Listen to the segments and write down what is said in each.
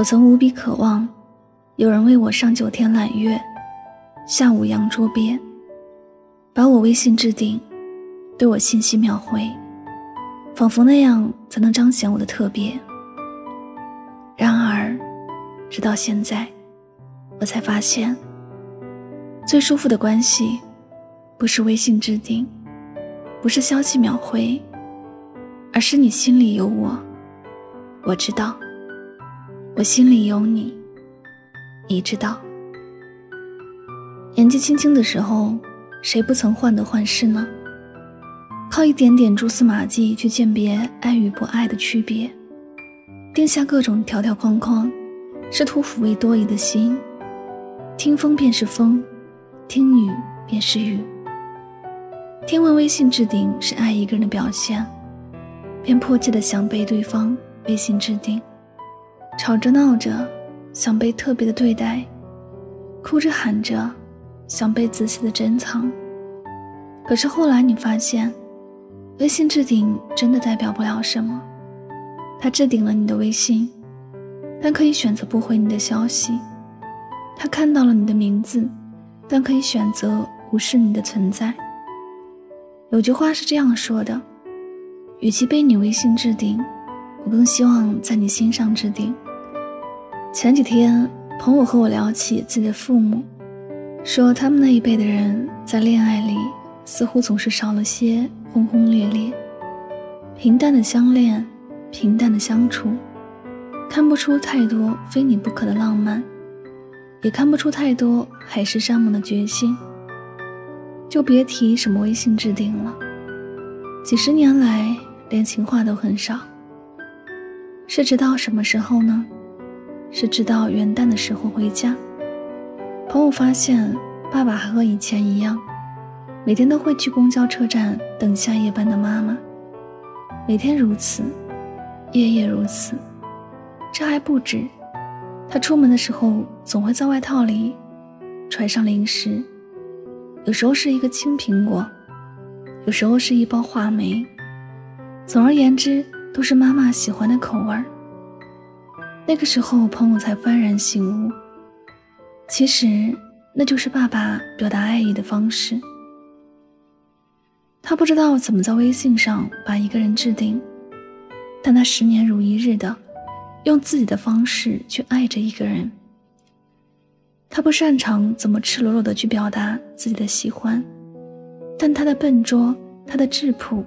我曾无比渴望，有人为我上九天揽月，下五洋捉鳖，把我微信置顶，对我信息秒回，仿佛那样才能彰显我的特别。然而，直到现在，我才发现，最舒服的关系，不是微信置顶，不是消息秒回，而是你心里有我，我知道。我心里有你，你知道。年纪轻轻的时候，谁不曾患得患失呢？靠一点点蛛丝马迹去鉴别爱与不爱的区别，定下各种条条框框，试图抚慰多疑的心。听风便是风，听雨便是雨。听闻微信置顶是爱一个人的表现，便迫切的想被对方微信置顶。吵着闹着，想被特别的对待；哭着喊着，想被仔细的珍藏。可是后来你发现，微信置顶真的代表不了什么。他置顶了你的微信，但可以选择不回你的消息；他看到了你的名字，但可以选择无视你的存在。有句话是这样说的：与其被你微信置顶，我更希望在你心上置顶。前几天，朋友和我聊起自己的父母，说他们那一辈的人在恋爱里似乎总是少了些轰轰烈烈，平淡的相恋，平淡的相处，看不出太多非你不可的浪漫，也看不出太多海誓山盟的决心，就别提什么微信置顶了。几十年来，连情话都很少，是直到什么时候呢？是直到元旦的时候回家，朋友发现爸爸还和以前一样，每天都会去公交车站等下夜班的妈妈，每天如此，夜夜如此。这还不止，他出门的时候总会在外套里揣上零食，有时候是一个青苹果，有时候是一包话梅，总而言之，都是妈妈喜欢的口味儿。那个时候，朋友才幡然醒悟，其实那就是爸爸表达爱意的方式。他不知道怎么在微信上把一个人置顶，但他十年如一日的用自己的方式去爱着一个人。他不擅长怎么赤裸裸的去表达自己的喜欢，但他的笨拙，他的质朴，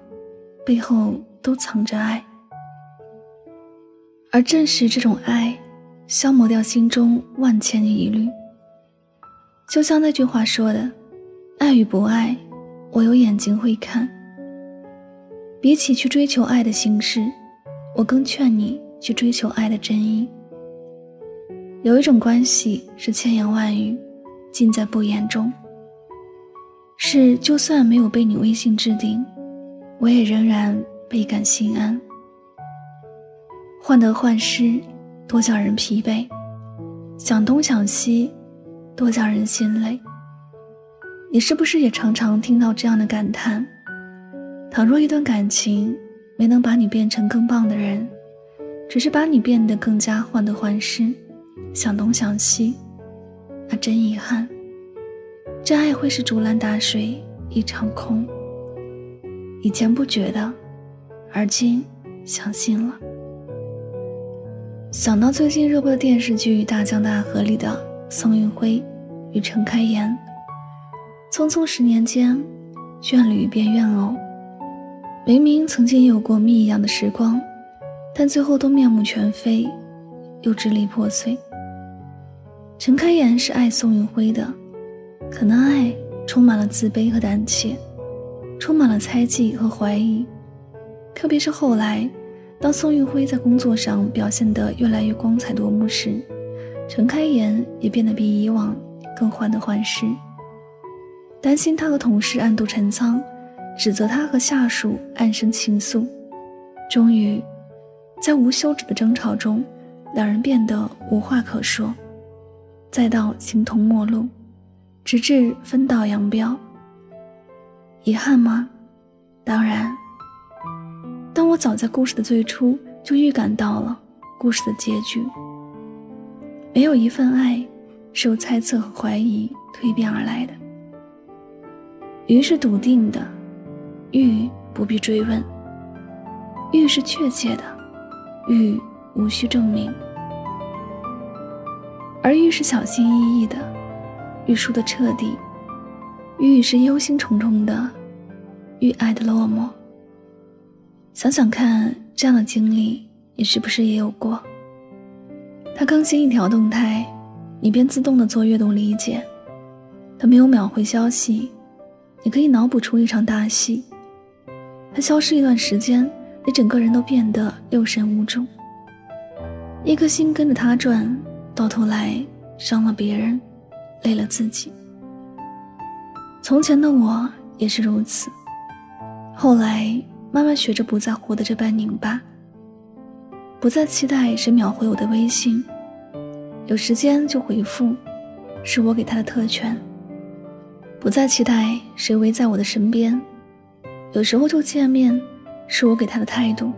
背后都藏着爱。而正是这种爱，消磨掉心中万千疑虑。就像那句话说的：“爱与不爱，我有眼睛会看。”比起去追求爱的形式，我更劝你去追求爱的真意。有一种关系是千言万语，尽在不言中。是，就算没有被你微信置顶，我也仍然倍感心安。患得患失，多叫人疲惫；想东想西，多叫人心累。你是不是也常常听到这样的感叹？倘若一段感情没能把你变成更棒的人，只是把你变得更加患得患失，想东想西，那真遗憾。真爱会是竹篮打水一场空。以前不觉得，而今相信了。想到最近热播的电视剧《大江大河》里的宋运辉与陈开颜。匆匆十年间，眷侣变怨偶。明明曾经有过蜜一样的时光，但最后都面目全非，又支离破碎。陈开颜是爱宋运辉的，可那爱充满了自卑和胆怯，充满了猜忌和怀疑。特别是后来，当宋运辉在工作上表现得越来越光彩夺目时，陈开颜也变得比以往更患得患失，担心他和同事暗度陈仓，指责他和下属暗生情愫。终于，在无休止的争吵中，两人变得无话可说。再到形同陌路，直至分道扬镳。遗憾吗？当然。我早在故事的最初就预感到了故事的结局。没有一份爱是由猜测和怀疑蜕变而来的。鱼是笃定的，欲不必追问。欲是确切的，欲无需证明。而玉是小心翼翼的，玉输的彻底；玉是忧心忡忡的，玉爱的落寞。想想看，这样的经历你是不是也有过？他更新一条动态，你便自动的做阅读理解；他没有秒回消息，你可以脑补出一场大戏；他消失一段时间，你整个人都变得六神无主。一颗心跟着他转。到头来伤了别人，累了自己。从前的我也是如此，后来慢慢学着不再活得这般拧巴，不再期待谁秒回我的微信，有时间就回复，是我给他的特权。不再期待谁围在我的身边，有时候就见面，是我给他的态度。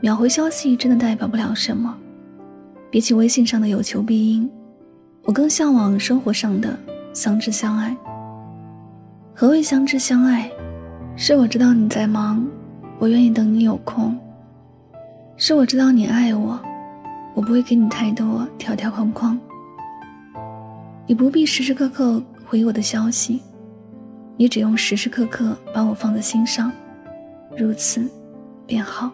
秒回消息真的代表不了什么。比起微信上的有求必应，我更向往生活上的相知相爱。何谓相知相爱？是我知道你在忙，我愿意等你有空；是我知道你爱我，我不会给你太多条条框框。你不必时时刻刻回我的消息，你只用时时刻刻把我放在心上，如此便好。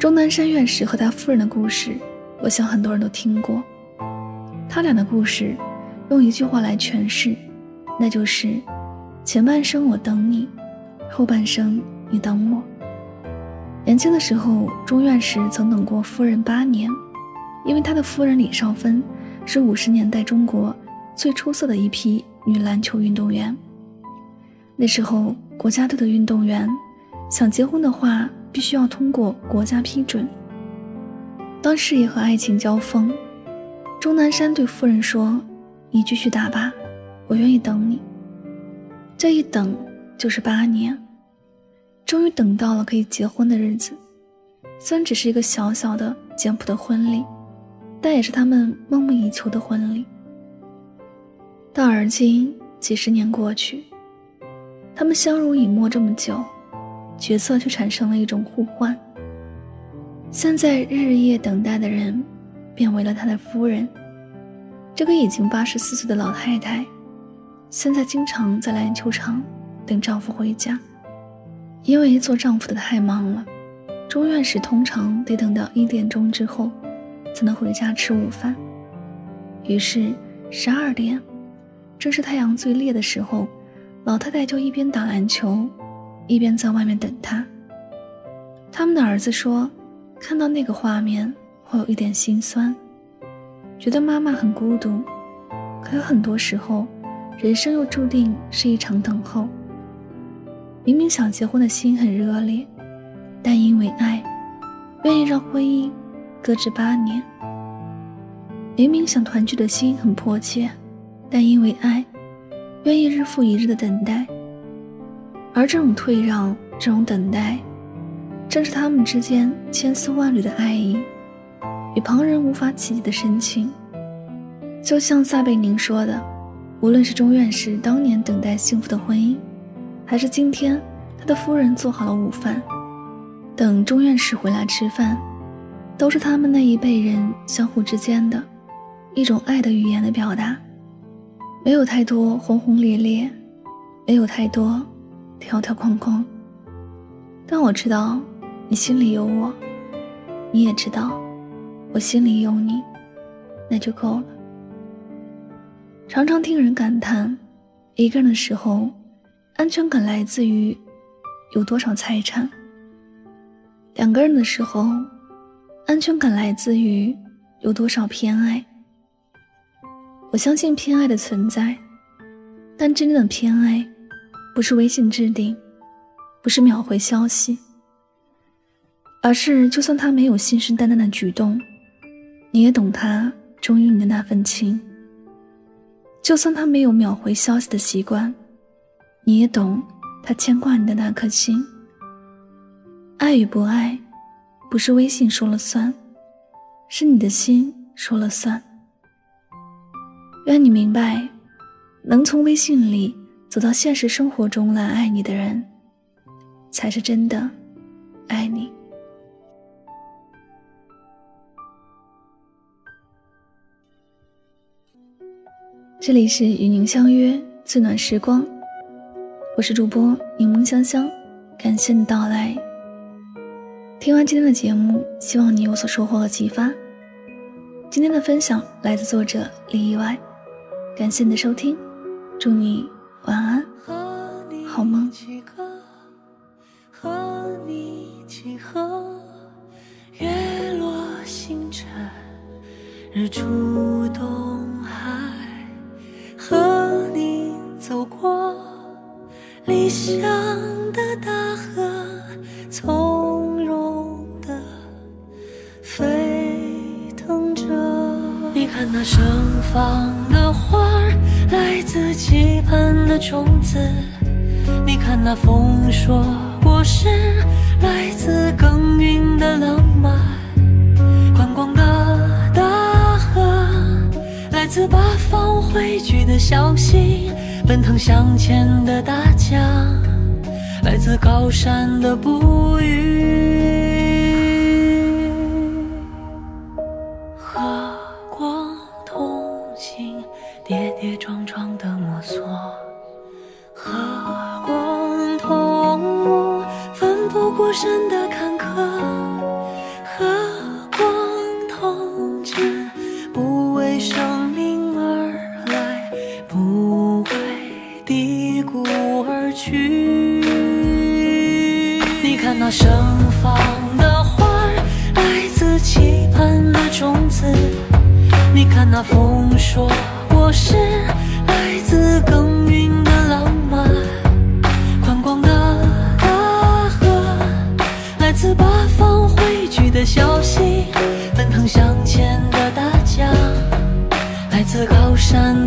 钟南山院士和他夫人的故事，我想很多人都听过。他俩的故事，用一句话来诠释，那就是“前半生我等你，后半生你等我”。年轻的时候，钟院士曾等过夫人八年，因为他的夫人李少芬是五十年代中国最出色的一批女篮球运动员。那时候，国家队的运动员想结婚的话。必须要通过国家批准。当事业和爱情交锋，钟南山对夫人说：“你继续打吧，我愿意等你。”这一等就是八年，终于等到了可以结婚的日子。虽然只是一个小小的简朴的婚礼，但也是他们梦寐以求的婚礼。到而今，几十年过去，他们相濡以沫这么久。角色却产生了一种互换。现在日夜等待的人，变为了他的夫人。这个已经八十四岁的老太太，现在经常在篮球场等丈夫回家，因为做丈夫的太忙了。钟院士通常得等到一点钟之后，才能回家吃午饭。于是十二点，正是太阳最烈的时候，老太太就一边打篮球。一边在外面等他。他们的儿子说：“看到那个画面，会有一点心酸，觉得妈妈很孤独。可有很多时候，人生又注定是一场等候。明明想结婚的心很热烈，但因为爱，愿意让婚姻搁置八年。明明想团聚的心很迫切，但因为爱，愿意日复一日的等待。”而这种退让，这种等待，正是他们之间千丝万缕的爱意，与旁人无法企及的深情。就像撒贝宁说的：“无论是钟院士当年等待幸福的婚姻，还是今天他的夫人做好了午饭，等钟院士回来吃饭，都是他们那一辈人相互之间的一种爱的语言的表达，没有太多轰轰烈烈，没有太多条条框框。但我知道你心里有我，你也知道我心里有你，那就够了。常常听人感叹，一个人的时候，安全感来自于有多少财产；两个人的时候，安全感来自于有多少偏爱。我相信偏爱的存在，但真正的偏爱，不是微信置顶，不是秒回消息，而是就算他没有信誓旦旦的举动，你也懂他忠于你的那份情。就算他没有秒回消息的习惯，你也懂他牵挂你的那颗心。爱与不爱，不是微信说了算，是你的心说了算。愿你明白，能从微信里走到现实生活中来爱你的人，才是真的爱你。这里是与您相约最暖时光，我是主播柠檬香香，感谢你到来。听完今天的节目，希望你有所收获和启发。今天的分享来自作者李意外，感谢你的收听，祝你晚安，好梦。月落星辰，日出东理想的大河，从容的沸腾着。你看那盛放的花儿，来自期盼的种子；你看那丰硕果实，来自耕耘的浪漫。宽广的大河，来自八方汇聚的小溪。奔腾向前的大江，来自高山的哺育，和光同行，跌跌撞撞的摸索，和光同舞，奋不顾身的坎那盛放的花儿，来自期盼的种子；你看那丰硕果实，来自耕耘的浪漫。宽广的大河，来自八方汇聚的小溪；奔腾向前的大江，来自高山